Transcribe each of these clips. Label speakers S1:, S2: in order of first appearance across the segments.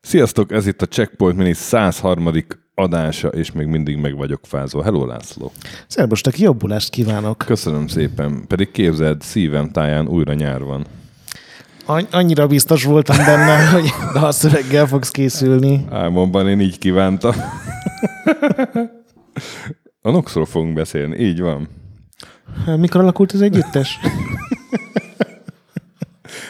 S1: Sziasztok, ez itt a Checkpoint Mini 103. adása, és még mindig meg vagyok fázva. Hello, László!
S2: Szerbus, neki jobbulást kívánok!
S1: Köszönöm szépen, pedig képzeld, szívem táján újra nyár van.
S2: Annyira biztos voltam benne, hogy a szöveggel fogsz készülni.
S1: Álmomban én így kívántam. A Noxról fogunk beszélni, így van.
S2: Mikor alakult az együttes?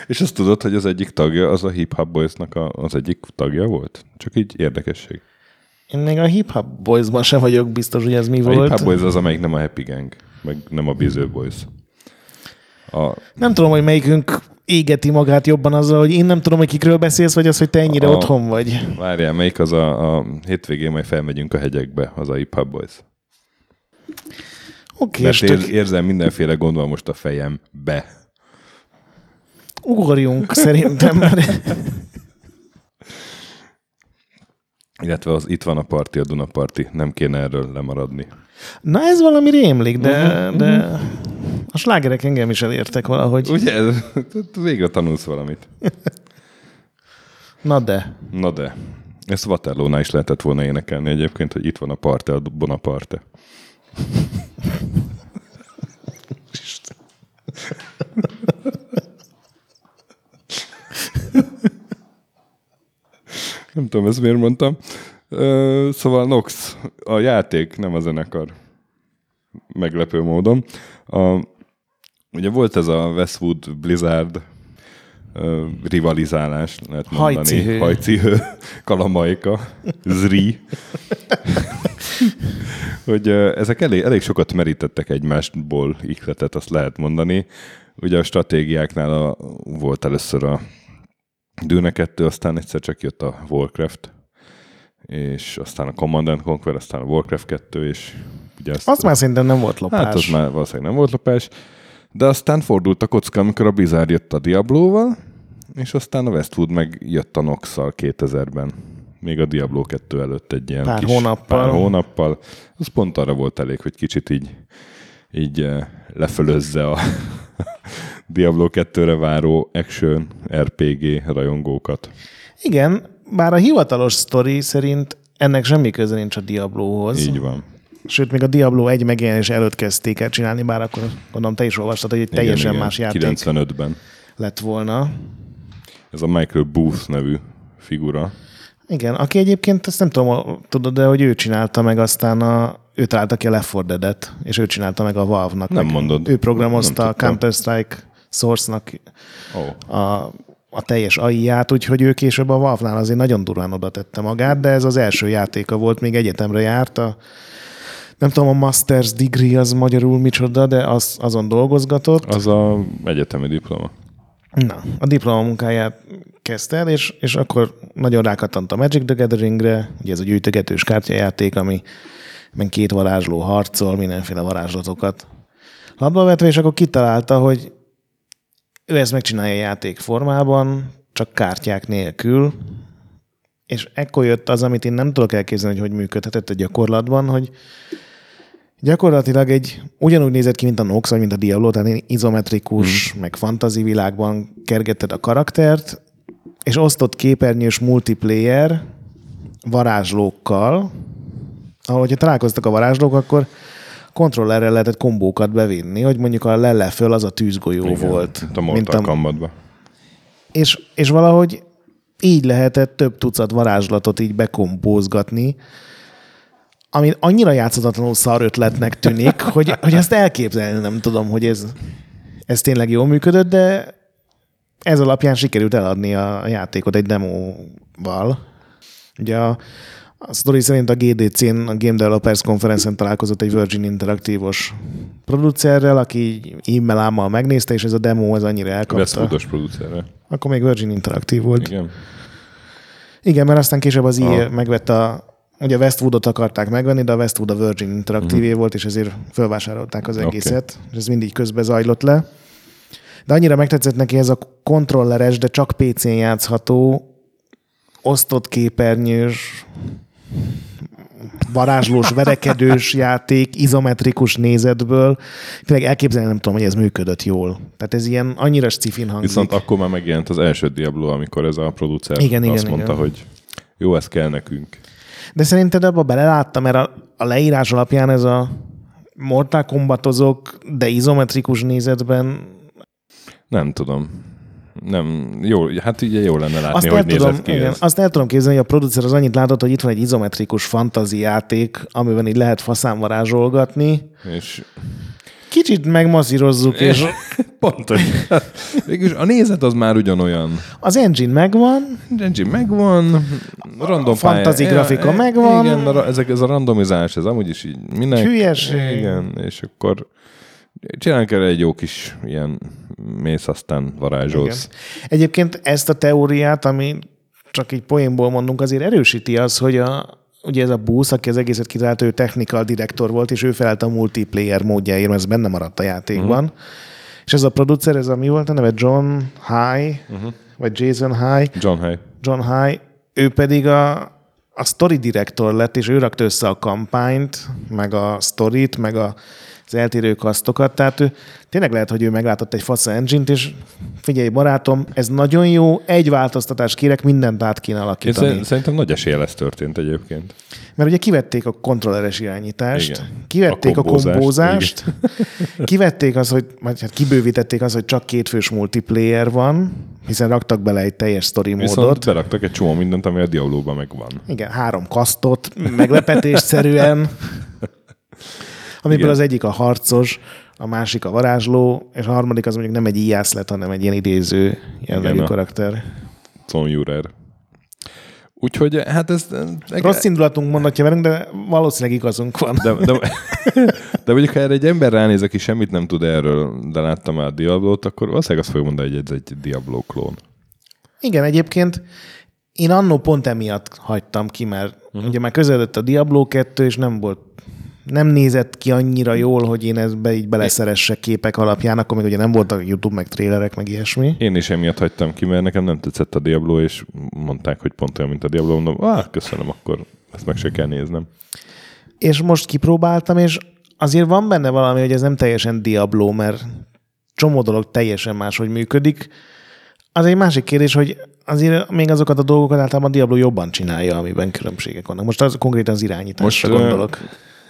S1: És azt tudod, hogy az egyik tagja az a Hip Hop Boysnak a, az egyik tagja volt? Csak így érdekesség.
S2: Én még a Hip Hop Boysban sem vagyok biztos, hogy ez mi
S1: A
S2: volt.
S1: Hip Hop Boys az, amelyik nem a Happy Gang, meg nem a Biző Boys. A,
S2: Nem tudom, hogy melyikünk égeti magát jobban azzal, hogy én nem tudom, hogy kikről beszélsz, vagy az, hogy te ennyire
S1: A-
S2: otthon vagy.
S1: várjál, melyik az a, a hétvégén majd felmegyünk a hegyekbe, az a Hip Hop Boys.
S2: Oké,
S1: Mert
S2: és tök,
S1: érzem mindenféle gondol most a fejembe.
S2: ugorjunk szerintem,
S1: Illetve az itt van a parti, a Duna parti. Nem kéne erről lemaradni.
S2: Na ez valami rémlik, de,
S1: Mhm,
S2: de a slágerek engem is elértek valahogy.
S1: Ugye? Végre tanulsz valamit.
S2: Na de.
S1: Na de. Ezt Waterloo-nál is lehetett volna énekelni egyébként, hogy itt van a parte, a Bonaparte. Nem tudom, ezt miért mondtam. Ö, Szóval Nox, a játék, nem a zenekar. Meglepő módon. A, ugye volt ez a Westwood Blizzard ö, rivalizálás, lehet mondani.
S2: Hajcihő.
S1: Hajcihő. Kalamajka. Zri. Hogy ezek elég, elég sokat merítettek egymásból ihletet, azt lehet mondani. Ugye a stratégiáknál a, volt először a Dune 2, aztán egyszer csak jött a Warcraft, és aztán a Command and Conquer, aztán a Warcraft 2, és ugye ezt,
S2: Az már szerintem nem volt lopás.
S1: Hát az már valószínűleg nem volt lopás, de aztán fordult a kocka, amikor a Blizzard jött a Diablo-val, és aztán a Westwood meg jött a Nox-szal 2000-ben. Még a Diablo 2 előtt egy ilyen
S2: Pár
S1: kis,
S2: hónappal.
S1: Pár hónappal. Az pont arra volt elég, hogy kicsit így, így eh, lefölözze a Diablo 2-re váró action RPG rajongókat.
S2: Igen, bár a hivatalos sztori szerint ennek semmi köze nincs a Diablohoz.
S1: Így van.
S2: Sőt, még a Diablo egy megjelenés előtt kezdték el csinálni, bár akkor gondolom te is olvastad, hogy egy teljesen
S1: igen,
S2: más játék
S1: 95-ben.
S2: lett volna.
S1: Ez a Michael Booth nevű figura.
S2: Igen, aki egyébként, ezt nem tudom, tudod, de hogy ő csinálta meg aztán a, ő találta ki a Left 4 Dead-et, és ő csinálta meg a Valve-nak.
S1: Nem
S2: meg
S1: mondod.
S2: Ő programozta
S1: Nem
S2: a. Counter-Strike Source-nak
S1: Ó,
S2: a, a teljes AI-ját, úgyhogy ő később a Valve-nál azért nagyon durván oda tette magát, de ez az első játéka volt, még egyetemre járt. A, nem tudom, a Master's Degree az magyarul micsoda, de az, azon dolgozgatott.
S1: az a egyetemi diploma.
S2: Na, a diplomamunkáját kezdte el, és, és akkor nagyon rákattant a Magic the Gatheringre, ugye ez a gyűjtögetős kártyajáték, ami két varázsló harcol, mindenféle varázslatokat labba vetve, és akkor kitalálta, hogy ő ezt megcsinálja játék formában, csak kártyák nélkül, és ekkor jött az, amit én nem tudok elképzelni, hogy hogy működhetett a gyakorlatban, hogy Gyakorlatilag egy ugyanúgy nézett ki, mint a Nox, vagy mint a Diablo, tehát izometrikus, mm. meg fantazi világban kergetted a karaktert, és osztott képernyős multiplayer varázslókkal, ahol, hogyha találkoztak a varázslók, akkor kontrollerrel lehetett kombókat bevinni, hogy mondjuk a lelle föl az a tűzgolyó
S1: Igen,
S2: volt.
S1: Mint a Mortal
S2: és, és valahogy így lehetett több tucat varázslatot így bekompózgatni, ami annyira játszhatatlanul szar ötletnek tűnik, hogy, hogy ezt elképzelni nem tudom, hogy ez, ez tényleg jól működött, de ez alapján sikerült eladni a játékot egy demóval. Ugye a, a sztori szerint a GDC-n, a Game Developers Conference-en találkozott egy Virgin Interaktívos producerrel, aki e-mail ámmal megnézte, és ez a demo az annyira elkapta.
S1: Westwoodos producerre.
S2: Akkor még Virgin Interaktív volt. Igen,
S1: Igen.
S2: Mert aztán később az
S1: Ah.
S2: EA megvette a Ugye a Westwoodot akarták megvenni, de a Westwood a Virgin Interaktívé
S1: Mhm.
S2: uh-huh. volt, és ezért felvásárolták az egészet, okay. és ez mindig közbe zajlott le. De annyira megtetszett neki ez a kontrolleres, de csak PC-n játszható, osztott képernyős varázslós, verekedős játék, izometrikus nézetből. Tényleg elképzelni nem tudom, hogy ez működött jól. Tehát ez ilyen annyira scifin hangzik.
S1: Viszont akkor már megjelent az első Diablo, amikor ez a producer
S2: Igen,
S1: azt
S2: igen,
S1: mondta,
S2: igen.
S1: hogy jó, ez kell nekünk.
S2: De szerinted abba beleláttam, mert a, a leírás alapján ez a Mortal Kombatozok, de izometrikus nézetben
S1: Nem tudom. Nem, jó, hát ugye jó lenne látni,
S2: azt
S1: hogy
S2: tudom,
S1: nézett ki
S2: igen,
S1: ez.
S2: azt el tudom képzelni, hogy a producer az annyit látott, hogy itt van egy izometrikus fantazi játék, amiben így lehet faszán varázsolgatni.
S1: És
S2: Kicsit megmasszírozzuk, és
S1: pontos. Végülis a nézet az már ugyanolyan.
S2: az engine megvan,
S1: Engine megvan, random
S2: fantasy
S1: pálya-
S2: grafika
S1: e-
S2: megvan.
S1: Igen, a, ezek, ez a randomizálás, ez amúgy is így minek.
S2: Hülyeség.
S1: Igen, és akkor csinálunk erre egy jó kis ilyen mész, aztán
S2: Igen.
S1: varázsolsz.
S2: Egyébként ezt a teóriát, ami csak egy poénból mondunk, azért erősíti az, hogy a, ugye ez a Booth, aki az egészet kitalálta, ő technical direktor volt, és ő felelt a multiplayer módjáért, mert ez benne maradt a játékban. Uh-huh. És ez a producer, ez a mi volt a neve? John High, uh-huh. vagy Jason High,
S1: John Hay.
S2: John High, ő pedig a, a story director lett, és ő rakta össze a kampányt, meg a storyt, meg a, az eltérő kasztokat, tehát ő, tényleg lehet, hogy ő meglátott egy fasza engine-t, és figyelj barátom, ez nagyon jó, egy változtatás kérek, mindent át kéne
S1: Én
S2: alakítani.
S1: szerint- szerintem nagy esélye ez történt egyébként.
S2: Mert ugye kivették a kontrolleres irányítást,
S1: Igen.
S2: kivették a,
S1: A kombózást,
S2: kombózást, kivették az, hogy, vagy hát kibővítették az, hogy csak kétfős multiplayer van, hiszen raktak bele egy teljes story
S1: Viszont
S2: módot.
S1: beraktak egy csomó mindent, ami a Diablo-ban megvan.
S2: Igen, három kasztot, meglepetésszerűen, amiből
S1: Igen.
S2: az egyik a harcos, a másik a varázsló, és a harmadik az mondjuk nem egy íjász lett, hanem egy ilyen idéző jellegű karakter.
S1: Tom Jurer. Úgyhogy hát ez...
S2: Rossz indulatunk mondhatja velünk, de valószínűleg igazunk van.
S1: De, de, de mondjuk, ha erre egy ember ránéz, aki semmit nem tud erről, de látta már a Diablo-t, akkor valószínűleg azt fogja mondani, hogy ez egy Diablo klón.
S2: Igen, egyébként én annó pont emiatt hagytam ki, mert uh-huh. ugye már közeledett a Diablo 2, és nem volt nem nézett ki annyira jól, hogy én ezbe így beleszeressek képek alapján, akkor még ugye nem voltak YouTube, meg trélerek, meg ilyesmi.
S1: Én is emiatt hagytam ki, mert nekem nem tetszett a Diablo, és mondták, hogy pont olyan, mint a Diablo, mondom, ah, köszönöm, akkor ezt meg se kell néznem.
S2: És most kipróbáltam, és azért van benne valami, hogy ez nem teljesen Diablo, mert csomó dolog teljesen máshogy működik. Az egy másik kérdés, hogy azért még azokat a dolgokat általában a Diablo jobban csinálja, amiben különbségek vannak. Most az konkrétan az irányításra
S1: Most,
S2: gondolok.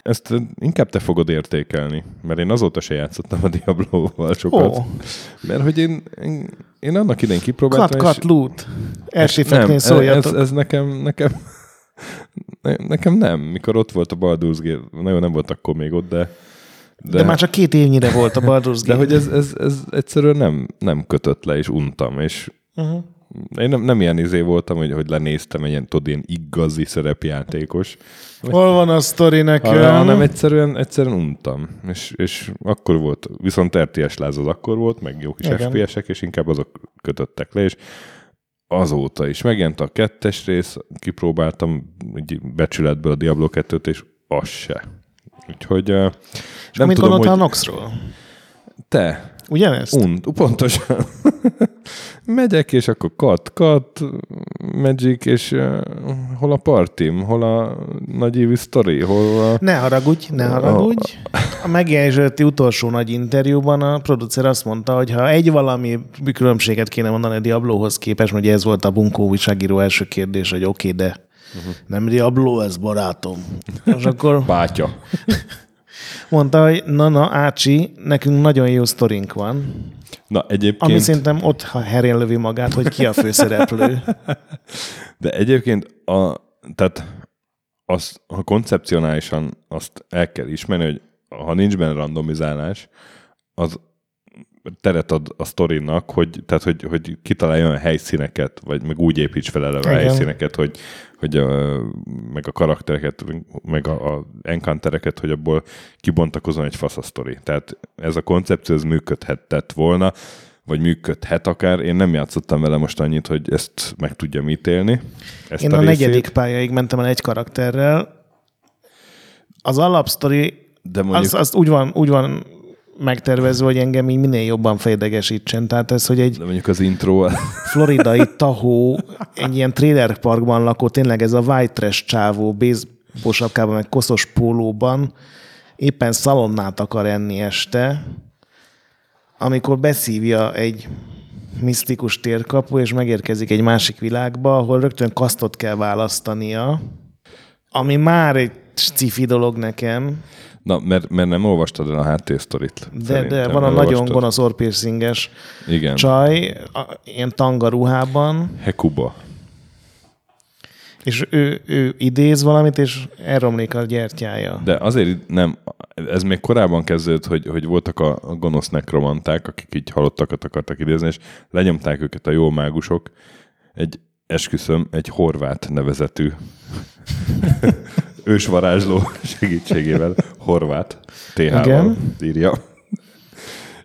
S1: Ezt inkább te fogod értékelni, mert én azóta se játszottam a Diablo-val sokat.
S2: Ó.
S1: Mert hogy én, én, én annak idején kipróbáltam,
S2: Cut, cut, loot. Ersifeknél
S1: nem, ez,
S2: szóljatok.
S1: ez nekem, nekem, ne- nekem nem. Mikor ott volt a Baldur's Gate, nagyon nem volt akkor még ott, de...
S2: De, de már csak két évnyire volt a Baldur's
S1: de
S2: Gate.
S1: hogy ez, ez, ez egyszerűen nem, nem kötött le, és untam, és
S2: Uh-huh.
S1: Én nem, nem ilyen izé voltam, hogy, hogy lenéztem egy ilyen, tudod, ilyen igazi szerepjátékos,
S2: Hol van a sztori nekem?
S1: hanem, egyszerűen, egyszerűen untam. És, és akkor volt, viszont RTS láz az akkor volt, meg jó kis
S2: Igen.
S1: FPS-ek, és inkább azok kötöttek le, és azóta is megjelent a kettes rész, kipróbáltam egy becsületből a Diablo 2-t, és az se. Úgyhogy uh,
S2: És nem
S1: tudom, hogy
S2: a Noxról?
S1: te,
S2: Ugyanezt?
S1: unt, pontosan. Megyek, és akkor kat, kat, Magic, és uh, hol a partim, hol a nagyívű sztori, hol a...
S2: Ne haragudj, ne haragudj. A megjelenés előtti utolsó nagy interjúban a producer azt mondta, hogy ha egy valami különbséget kéne mondani a Diablohoz képest, hogy ez volt a bunkó újságíró első kérdés, hogy oké, okay, de uh-huh. nem Diablo, ez barátom. És akkor
S1: Bátya.
S2: mondta, hogy na, na, Ácsi, nekünk nagyon jó sztorink van,
S1: Na egyébként...
S2: ami szerintem ott ha herén lövi magát, hogy ki a főszereplő.
S1: De egyébként a, tehát az, ha koncepcionálisan azt el kell ismerni, hogy ha nincs benne randomizálás, az teret ad a sztorinak, hogy, tehát, hogy, hogy kitalálja olyan helyszíneket, vagy meg úgy építs fel eleve a
S2: Igen.
S1: helyszíneket, hogy, hogy a, meg a karaktereket, meg a, a encountereket, hogy abból kibontakozon egy fasz a sztori. Tehát ez a koncepció, ez működhetett volna, vagy működhet akár. Én nem játszottam vele most annyit, hogy ezt meg tudjam ítélni. Ezt
S2: Én a,
S1: részét.
S2: negyedik pályáig mentem el egy karakterrel. Az alapsztori,
S1: De mondjuk,
S2: az, az úgy, van, úgy van megtervezve, hogy engem így minél jobban fejdegesítsen. Tehát ez, hogy egy
S1: de mondjuk az intro,
S2: floridai tahó, egy ilyen trailer parkban lakó, tényleg ez a white trash csávó, base, posapkában, meg koszos pólóban éppen szalonnát akar enni este, amikor beszívja egy misztikus térkapu, és megérkezik egy másik világba, ahol rögtön kasztot kell választania, ami már egy cifi dolog nekem.
S1: Na, mert, mert nem olvastad el a háttérsztorit.
S2: De, de van a nagyon gonosz orpiercinges
S1: Igen.
S2: csaj, a, ilyen tanga ruhában,
S1: Hekuba.
S2: és ő, ő idéz valamit, és elromlik a gyertyája.
S1: De azért nem, ez még korábban kezdődött, hogy, hogy voltak a a gonosz nekromanták, akik így halottakat akartak idézni, és lenyomták őket a jó mágusok. Egy, esküszöm, egy horvát nevezetű ősvarázsló segítségével. Horvát. TH-val
S2: Igen.
S1: írja.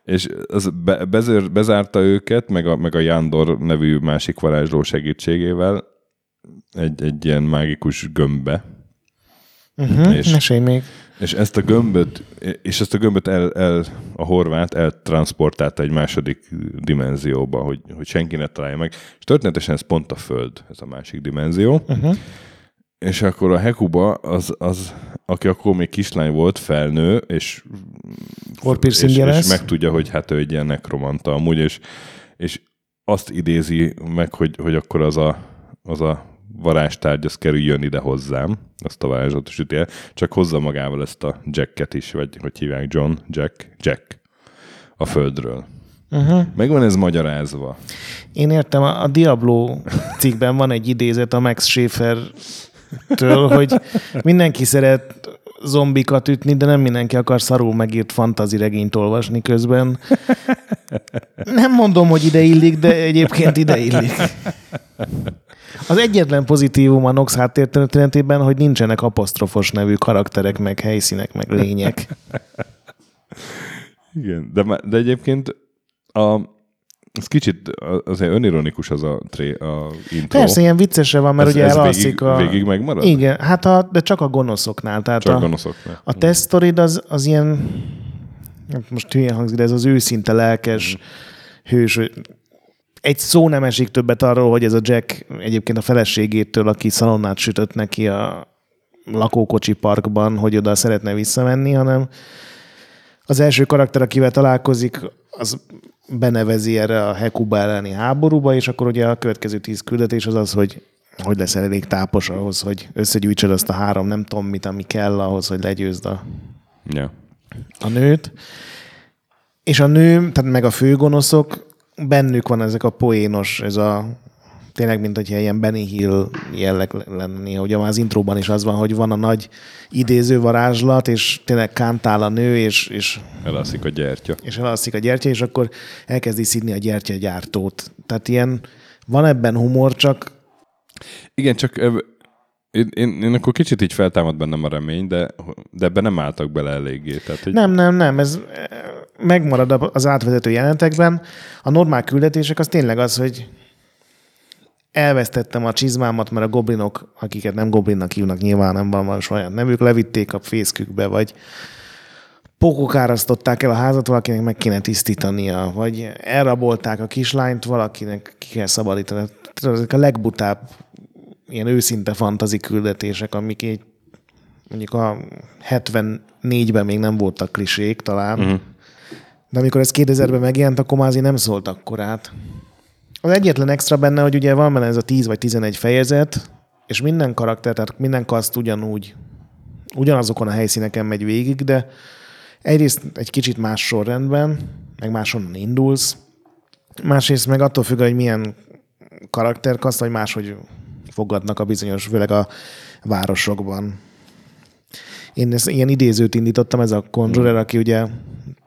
S1: És az be, bezör, bezárta őket, meg a, meg a Jándor nevű másik varázsló segítségével egy, egy ilyen mágikus gömbbe,
S2: Uh-huh,
S1: és-
S2: Mesélj még.
S1: és ezt a gömböt, és ezt a gömböt el, el, a horvát eltransportálta egy második dimenzióba, hogy, hogy senki ne találja meg. És történetesen ez pont a Föld, ez a másik dimenzió.
S2: Uh-huh.
S1: És akkor a Hekuba, az, az, aki akkor még kislány volt, felnő, és, és, és
S2: lesz.
S1: megtudja, hogy hát ő egy ilyen nekromanta amúgy, és, és azt idézi meg, hogy, hogy akkor az a, az a varázstárgy, az kerüljön ide hozzám, azt a varázslatos üti el, csak hozza magával ezt a Jacket is, vagy hogy hívják John, Jack, Jack a földről.
S2: Uh-huh.
S1: Megvan ez magyarázva.
S2: Én értem, a a Diablo cikkben van egy idézet a Max Schaefer-től, hogy mindenki szeret zombikat ütni, de nem mindenki akar szarul megírt fantazi regényt olvasni közben. Nem mondom, hogy ide illik, de egyébként ide illik. Az egyetlen pozitívum a Nox háttértörténetében, hogy nincsenek apostrofos nevű karakterek, meg helyszínek, meg lények.
S1: Igen, de, de egyébként a, ez kicsit azért önironikus az a, tré, a intro.
S2: Persze, ilyen viccese van, mert
S1: ez,
S2: ugye
S1: ez
S2: elalszik
S1: végig,
S2: a...
S1: végig megmarad?
S2: Igen, hát a, de csak a gonoszoknál. Tehát
S1: Csak
S2: a,
S1: gonoszoknál.
S2: a te sztorid az, az ilyen, hát most hülyén hangzik, de ez az őszinte lelkes hős. Egy szó nem esik többet arról, hogy ez a Jack egyébként a feleségétől, aki szalonnát sütött neki a lakókocsi parkban, hogy oda szeretne visszamenni, hanem az első karakter, akivel találkozik, az benevezi erre a Hekuba elleni háborúba, és akkor ugye a következő tíz küldetés az az, hogy hogy leszel elég tápos ahhoz, hogy összegyűjtsed azt a három, nem tudom mit, ami kell ahhoz, hogy legyőzd a,
S1: Ja.
S2: a nőt. És a nő, tehát meg a főgonoszok, bennük van ezek a poénos, ez a tényleg, mint hogyha ilyen Benny Hill jelleg lenne. Ugye már az intróban is az van, hogy van a nagy idéző varázslat, és tényleg kántál a nő, és, és,
S1: Elalszik a gyertya.
S2: és elalszik a gyertya, és akkor elkezdi szidni a gyertyagyártót. Tehát ilyen, van ebben humor, csak
S1: Igen, csak én, én, én akkor kicsit így feltámad bennem a remény, de, de ebben nem álltak bele eléggé. Tehát, hogy
S2: Nem, nem, nem, ez eh, megmarad az átvezető jelentekben. A normál küldetések az tényleg az, hogy elvesztettem a csizmámat, mert a goblinok, akiket nem goblinnak hívnak, nyilván nem van, van saját nevük, levitték a fészkükbe, vagy pókok árasztották el a házat, valakinek meg kéne tisztítania, vagy elrabolták a kislányt, valakinek ki kell szabadítani. Ezek a legbutább ilyen őszinte fantazi küldetések, amik így mondjuk a 74-ben még nem voltak klisék talán, uh-huh. de amikor ez 2000-ben megjelent, akkor már azért nem szólt akkorát. Az egyetlen extra benne, hogy ugye van benne ez a 10 vagy 11 fejezet, és minden karakter, tehát minden kaszt ugyanúgy, ugyanazokon a helyszíneken megy végig, de egyrészt egy kicsit más sorrendben, meg máshonnan indulsz, másrészt meg attól függ, hogy milyen karakterkaszt, vagy máshogy fogadnak a bizonyos, főleg a városokban. Én ezt, ilyen idézőt indítottam, ez a Conjurer, aki ugye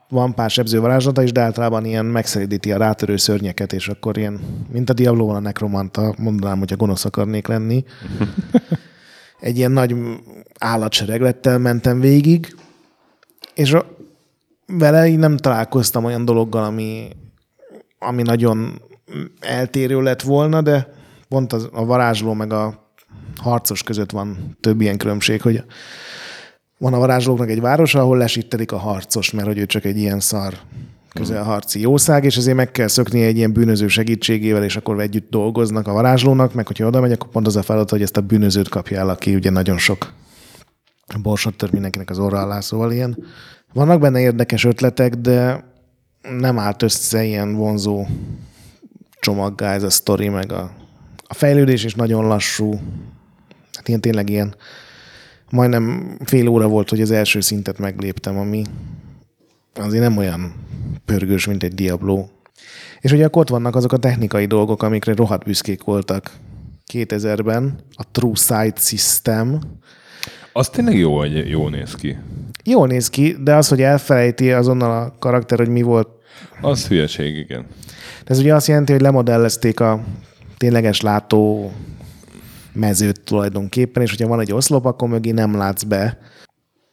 S2: van pár sebző varázslata is, de általában ilyen megszeridíti a rátörő szörnyeket, és akkor ilyen, mint a Diablo van a nekromanta, mondanám, hogy a gonosz akarnék lenni. Egy ilyen nagy állatsereglettel mentem végig, és a, vele így nem találkoztam olyan dologgal, ami, ami nagyon eltérő lett volna, de pont az, a varázsló meg a harcos között van több ilyen különbség, hogy van a varázslóknak egy város, ahol lesittelik a harcos, mert hogy ő csak egy ilyen szar közelharci jószág, és ezért meg kell szökni egy ilyen bűnöző segítségével, és akkor együtt dolgoznak a varázslónak, meg hogyha oda megy, akkor pont az a feladat, hogy ezt a bűnözőt kapja el, aki ugye nagyon sok borsot tört mindenkinek az orra alá, szóval ilyen. Vannak benne érdekes ötletek, de nem állt össze ilyen vonzó csomaggá ez a sztori, meg a, a fejlődés is nagyon lassú. Hát ilyen tényleg ilyen majdnem fél óra volt, hogy az első szintet megléptem, ami azért nem olyan pörgős, mint egy Diablo. És ugye akkor ott vannak azok a technikai dolgok, amikre rohadt büszkék voltak 2000-ben. A True Sight System.
S1: Az tényleg jó, hogy jó néz ki.
S2: Jól néz ki, de az, hogy elfelejti azonnal a karakter, hogy mi volt.
S1: Az hülyeség, igen.
S2: De ez ugye azt jelenti, hogy lemodellezték a tényleges látó mezőt tulajdonképpen, és hogyha van egy oszlop, akkor mögé nem látsz be.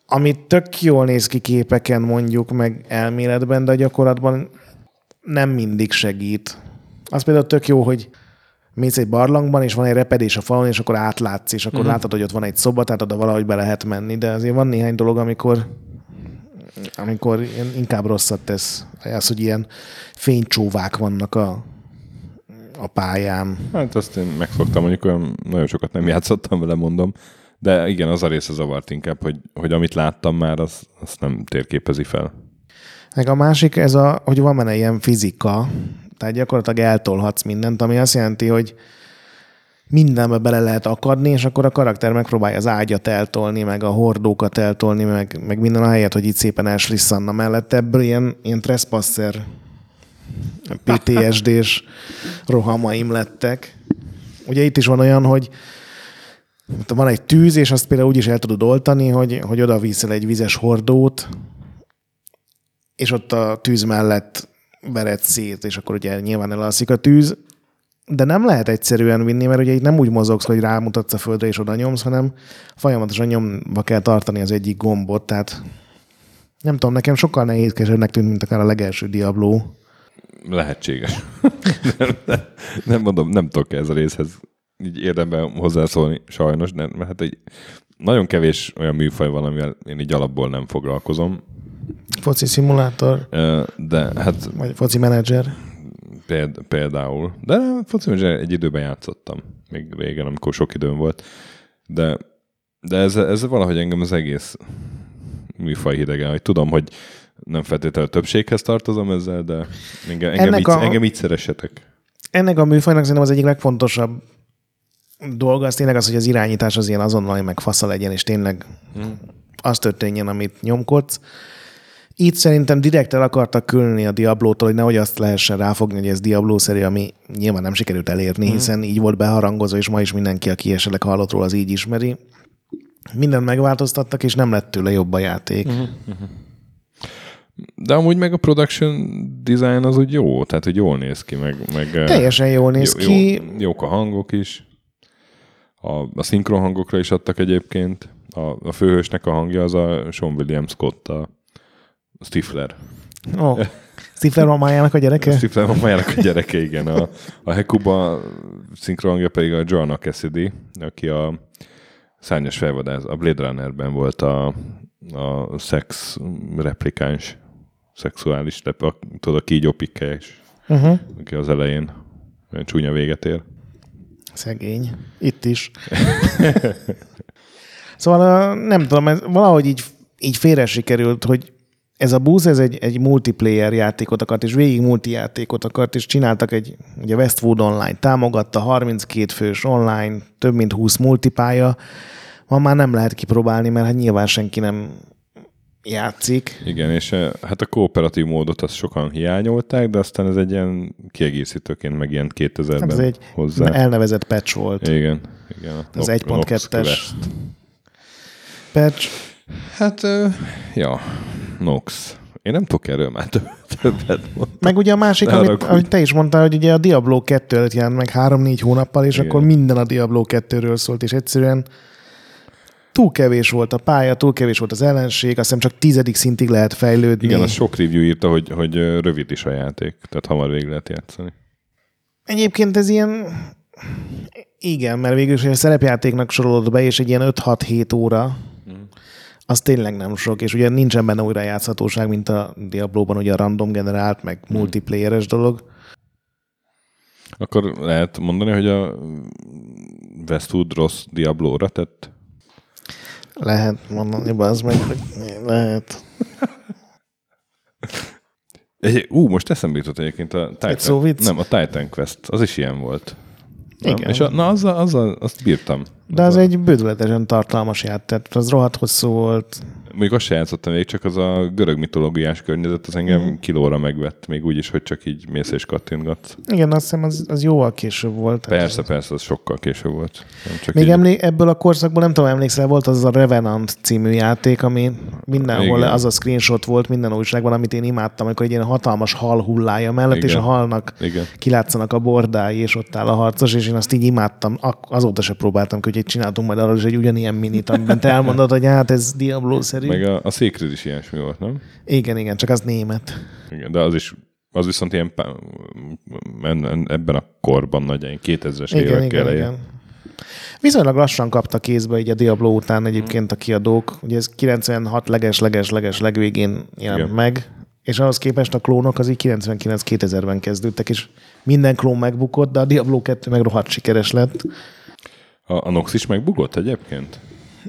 S2: Ami tök jól néz ki képeken mondjuk, meg elméletben, de a gyakorlatban nem mindig segít. Az például tök jó, hogy mész egy barlangban, és van egy repedés a falon, és akkor átlátsz, és akkor uh-huh. látod, hogy ott van egy szoba, tehát oda valahogy be lehet menni, de azért van néhány dolog, amikor amikor inkább rosszat tesz. Az, hogy ilyen fénycsóvák vannak a, a pályán.
S1: Hát azt én megfogtam, mondjuk olyan nagyon sokat nem játszottam vele, mondom. De igen, az a része zavart inkább, hogy, hogy amit láttam már, az, azt nem térképezi fel.
S2: Meg a másik, ez a, hogy van benne ilyen fizika, tehát gyakorlatilag eltolhatsz mindent, ami azt jelenti, hogy mindenbe bele lehet akadni, és akkor a karakter megpróbálja az ágyat eltolni, meg a hordókat eltolni, meg, meg minden a helyet, hogy itt szépen elslisszanna mellett. Ebből ilyen, ilyen trespasser PTSD-s rohamaim lettek. Ugye itt is van olyan, hogy van egy tűz, és azt például úgy is el tudod oltani, hogy, hogy oda viszel egy vizes hordót, és ott a tűz mellett vered szét, és akkor ugye nyilván elalszik a tűz, de nem lehet egyszerűen vinni, mert ugye itt nem úgy mozogsz, hogy rámutatsz a földre és oda nyomsz, hanem folyamatosan nyomva kell tartani az egyik gombot, tehát nem tudom, nekem sokkal nehézkesebbnek tűnt, mint akár a legelső Diablo.
S1: Lehetséges. nem, nem, nem mondom, nem tudok ez a részhez így érdemben hozzászólni, sajnos, nem, mert hát egy nagyon kevés olyan műfaj van, amivel én így alapból nem foglalkozom.
S2: Foci szimulátor.
S1: De hát...
S2: Vagy foci menedzser.
S1: Péld, például. De foci menedzser egy időben játszottam. Még régen, amikor sok időm volt. De, de ez, ez valahogy engem az egész műfaj hidegen, hogy tudom, hogy nem feltétlenül a többséghez tartozom ezzel, de engem, engem, így, a, engem így szeressetek.
S2: Ennek a műfajnak szerintem az egyik legfontosabb dolga az tényleg az, hogy az irányítás az ilyen azonnali, meg fasza legyen, és tényleg hmm. az történjen, amit nyomkodsz. Itt szerintem direkt el akartak külni a Diablótól, hogy nehogy azt lehessen ráfogni, hogy ez Diablo-szerű, ami nyilván nem sikerült elérni, hmm. hiszen így volt beharangozva, és ma is mindenki, aki esetleg hallott róla, az így ismeri. Mindent megváltoztattak, és nem lett tőle jobb a játék. Hmm.
S1: De amúgy meg a production design az úgy jó, tehát hogy jól néz ki, meg... meg
S2: Teljesen jól néz jó, ki. Jó,
S1: jók a hangok is. A, a szinkron hangokra is adtak egyébként. A, a főhősnek a hangja az a Sean William Scott, a Stifler.
S2: Oh. Stifler mamájának a gyereke? A
S1: Stifler mamájának a gyereke, igen. A, a Hekuba hangja pedig a Joanna Cassidy, aki a szárnyas felvadász, a Blade Runnerben volt a, a szex replikáns, szexuális, a, tudod, a kígyópikkelyes, uh-huh. aki az elején olyan csúnya véget ér.
S2: Szegény. Itt is. szóval nem tudom, ez valahogy így, így félre sikerült, hogy ez a Booz, ez egy, egy multiplayer játékot akart, és végig multi játékot akart, és csináltak egy, ugye Westwood Online támogatta, 32 fős online, több mint 20 multipája, ma már nem lehet kipróbálni, mert hát nyilván senki nem játszik.
S1: Igen, és eh, hát a kooperatív módot azt sokan hiányolták, de aztán ez egy ilyen kiegészítőként meg ilyen 2000-ben hát ez egy hozzá.
S2: elnevezett patch volt.
S1: Igen. igen
S2: az 1.2-es patch.
S1: Hát, ja, Nox. Én nem tudok erről már többet mondani.
S2: Meg ugye a másik, amit, amit te is mondtál, hogy ugye a Diablo 2 előtt jelent meg 3-4 hónappal, és Igen. akkor minden a Diablo 2-ről szólt, és egyszerűen túl kevés volt a pálya, túl kevés volt az ellenség, azt hiszem csak tizedik szintig lehet fejlődni.
S1: Igen, az sok review írta, hogy, hogy rövid is a játék, tehát hamar végig lehet játszani.
S2: Egyébként ez ilyen... Igen, mert végül is a szerepjátéknak sorolod be, és egy ilyen 5-6-7 óra, mm. az tényleg nem sok, és ugye nincsen benne újra játszhatóság, mint a Diablo-ban, ugye a random generált, meg mm. multiplayeres dolog.
S1: Akkor lehet mondani, hogy a Westwood rossz Diablo-ra tett?
S2: Lehet mondani, az meg, hogy lehet.
S3: Egy, ú, most eszembe jutott egyébként a Titan,
S2: vicc?
S3: nem, a Titan Quest, az is ilyen volt. Nem?
S2: Igen.
S3: És a, na, azzal, azzal, azt bírtam.
S2: De az egy bődületesen tartalmas játék, tehát az rohadt hosszú volt.
S3: Még azt se játszottam még, csak az a görög mitológiás környezet, az engem
S2: Mhm.
S3: kilóra megvett, még úgy is, hogy csak így mész és kattintgatsz.
S2: Igen, azt hiszem az, az jóval később volt. Tehát
S3: Persze, persze, az sokkal később volt. Nem csak
S2: Még
S3: így,
S2: emlé- ebből a korszakból nem tudom, emlékszel, volt az a Revenant című játék, ami mindenhol
S3: Igen.
S2: az a screenshot volt minden újságban, amit én imádtam, amikor egy ilyen hatalmas hal hullája mellett,
S3: Igen.
S2: és a halnak
S3: Igen.
S2: kilátszanak a bordái, és ott áll a harcos, és én azt így imádtam. Azóta se próbáltam hogy egy csináltunk majd arról is egy ugyanilyen minit, amiben te elmondod, hogy hát ez Diablo-szerű.
S3: Meg a, a Sacred is ilyesmi volt, nem?
S2: Igen, igen, csak az német.
S3: Igen, de az is, az viszont ilyen ebben a korban nagy, ilyen 2000-es
S2: Igen,
S3: évek
S2: igen,
S3: eleje.
S2: igen. Viszonylag lassan kapta kézbe így a Diablo után egyébként a kiadók. Ugye ez 96 leges-leges-leges legvégén jelent
S3: Igen.
S2: meg, és ahhoz képest a klónok az így 99-2000-ben kezdődtek, és minden klón megbukott, de a Diablo 2 meg rohadt sikeres lett.
S3: A, a Nox is megbugott egyébként?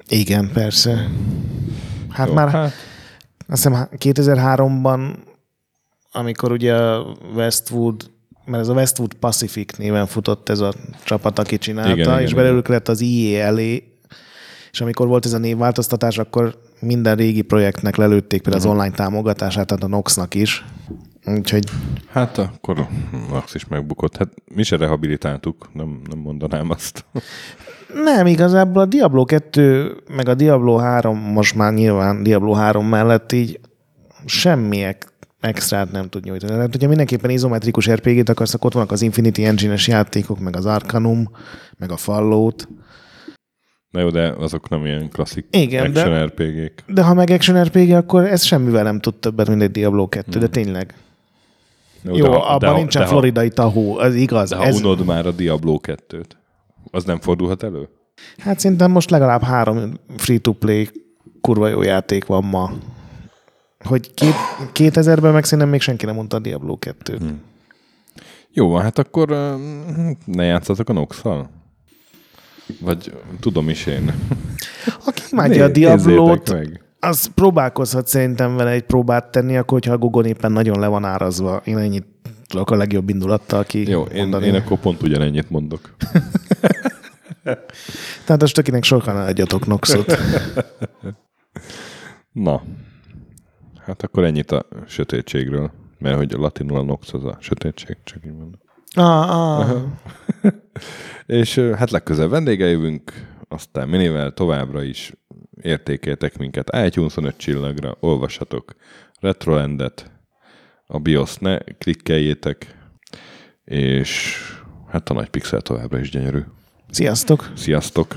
S2: Igen, persze. Hát
S3: Jó,
S2: már
S3: hát,
S2: azt hiszem 2003-ban, amikor ugye a Westwood, mert ez a Westwood Pacific néven futott ez a csapat, aki csinálta,
S3: Igen,
S2: igen,
S3: igen,
S2: és belőlük lett az IE elé, és amikor volt ez a névváltoztatás, akkor minden régi projektnek lelőtték például az online támogatását, tehát a Noxnak is. Úgyhogy
S3: hát akkor Nox is megbukott. Hát mi se rehabilitáltuk, nem, nem mondanám azt.
S2: nem, igazából a Diablo 2, meg a Diablo 3, most már nyilván Diablo 3 mellett így semmi ex- extrát nem tud nyújtani. Tehát, hogyha mindenképpen izometrikus RPG-t akarsz, akkor ott vannak az Infinity Engine-es játékok, meg az Arcanum, meg a Fallout.
S3: Na jó, de azok nem ilyen klasszik
S2: Igen, de-
S3: action RPG-k.
S2: De ha meg Action RPG, akkor ez semmivel nem tud többet, mint egy Diablo 2, de tényleg. Jó,
S3: de ha-
S2: abban
S3: de
S2: nincsen
S3: de
S2: floridai tahó, az igaz.
S3: De ha
S2: Ez,
S3: unod már a Diablo 2-t, az nem fordulhat elő?
S2: hát szerintem most legalább három free-to-play kurva jó játék van ma. Hogy két, 2000-ben meg szerintem még senki nem mondta a Diablo 2-t. Hmm.
S3: Jó van, hát akkor ne játszatok a nox Vagy tudom is én.
S2: Aki imádja a Diablót,
S3: meg.
S2: Az próbálkozhat szerintem vele egy próbát tenni, akkor hogyha a Google éppen nagyon le van árazva. Én ennyit tudok a legjobb indulattal ki
S3: Jó, én,
S2: mondani.
S3: én akkor pont ugyanennyit mondok.
S2: Tehát a stökinek sokan adjatok Noxot.
S3: Na, hát akkor ennyit a sötétségről. Mert hogy latinul a nox az a sötétség, csak így mondom.
S2: ah, ah.
S3: És hát legközelebb vendége jövünk, aztán minivel továbbra is értékeltek minket iTunes 5 csillagra, olvassatok Retrolandet, a BIOS ne klikkeljétek, és hát a nagy pixel továbbra is gyönyörű.
S2: Sziasztok!
S3: Sziasztok!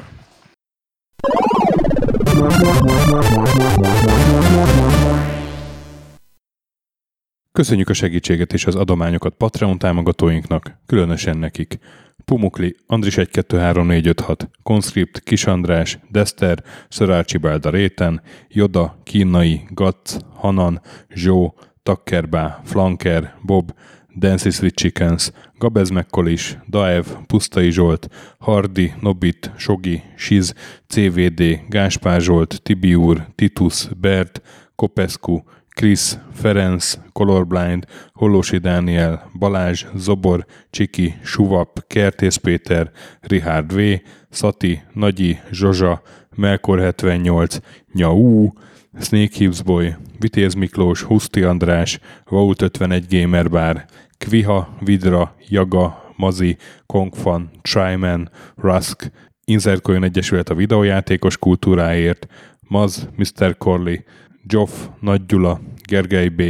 S1: Köszönjük a segítséget és az adományokat Patreon támogatóinknak, különösen nekik. Pumukli, Andris 123456, Conscript, Kis András, Dester, Sir Archibald a Réten, Joda, Kínai, Gatz, Hanan, Zsó, Takkerbá, Flanker, Bob, Dancy Sweet Chickens, Gabez Mekkolis, Daev, Pusztai Zsolt, Hardi, Nobit, Sogi, Siz, CVD, Gáspár Zsolt, Tibiur, Titus, Bert, Kopescu, Krisz, Ferenc, Colorblind, Hollósi Dániel, Balázs, Zobor, Csiki, Suvap, Kertész Péter, Richard V, Szati, Nagyi, Zsozsa, Melkor 78, Nyau, Snake Hips Boy, Vitéz Miklós, Huszti András, Vault 51 Gamer Bar, Kviha, Vidra, Jaga, Mazi, Kongfan, Tryman, Rusk, Inzercoin Egyesület a videójátékos kultúráért, Maz, Mr. Corley, Joff, Nagy Gyula, Gergely B.,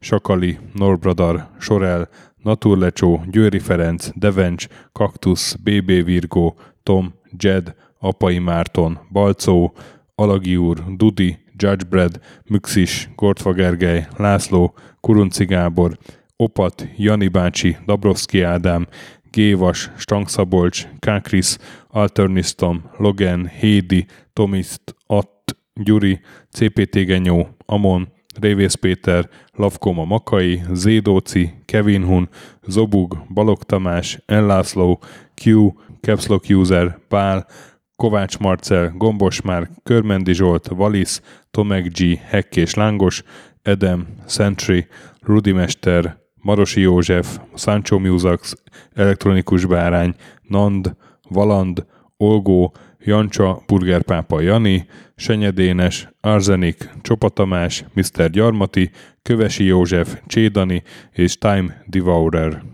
S1: Sakali, Norbradar, Sorel, Naturlecsó, Győri Ferenc, Devencs, Kaktusz, BB Virgó, Tom, Jed, Apai Márton, Balcó, Alagi úr, Dudi, Judgebred, Müxis, Gortfa Gergely, László, Kurunci Gábor, Opat, Jani bácsi, Dabrowski Ádám, Gévas, Stangszabolcs, Kákris, Alternisztom, Logan, Hédi, Tomiszt, Att, Gyuri, CPT Genyó, Amon, Révész Péter, Lavkoma Makai, Zédóci, Kevin Hun, Zobug, Balog Tamás, Enlászló, Q, Capslock User, Pál, Kovács Marcel, Gombos Márk, Körmendi Zsolt, Valisz, Tomek G, Hekkés Lángos, Edem, Sentry, Rudimester, Marosi József, Sancho Musax, Elektronikus Bárány, Nand, Valand, Olgó, Jancsa, Burgerpápa Jani, Senyedénes, Arzenik, Csopa Tamás, Mr. Gyarmati, Kövesi József, Csédani és Time Devourer.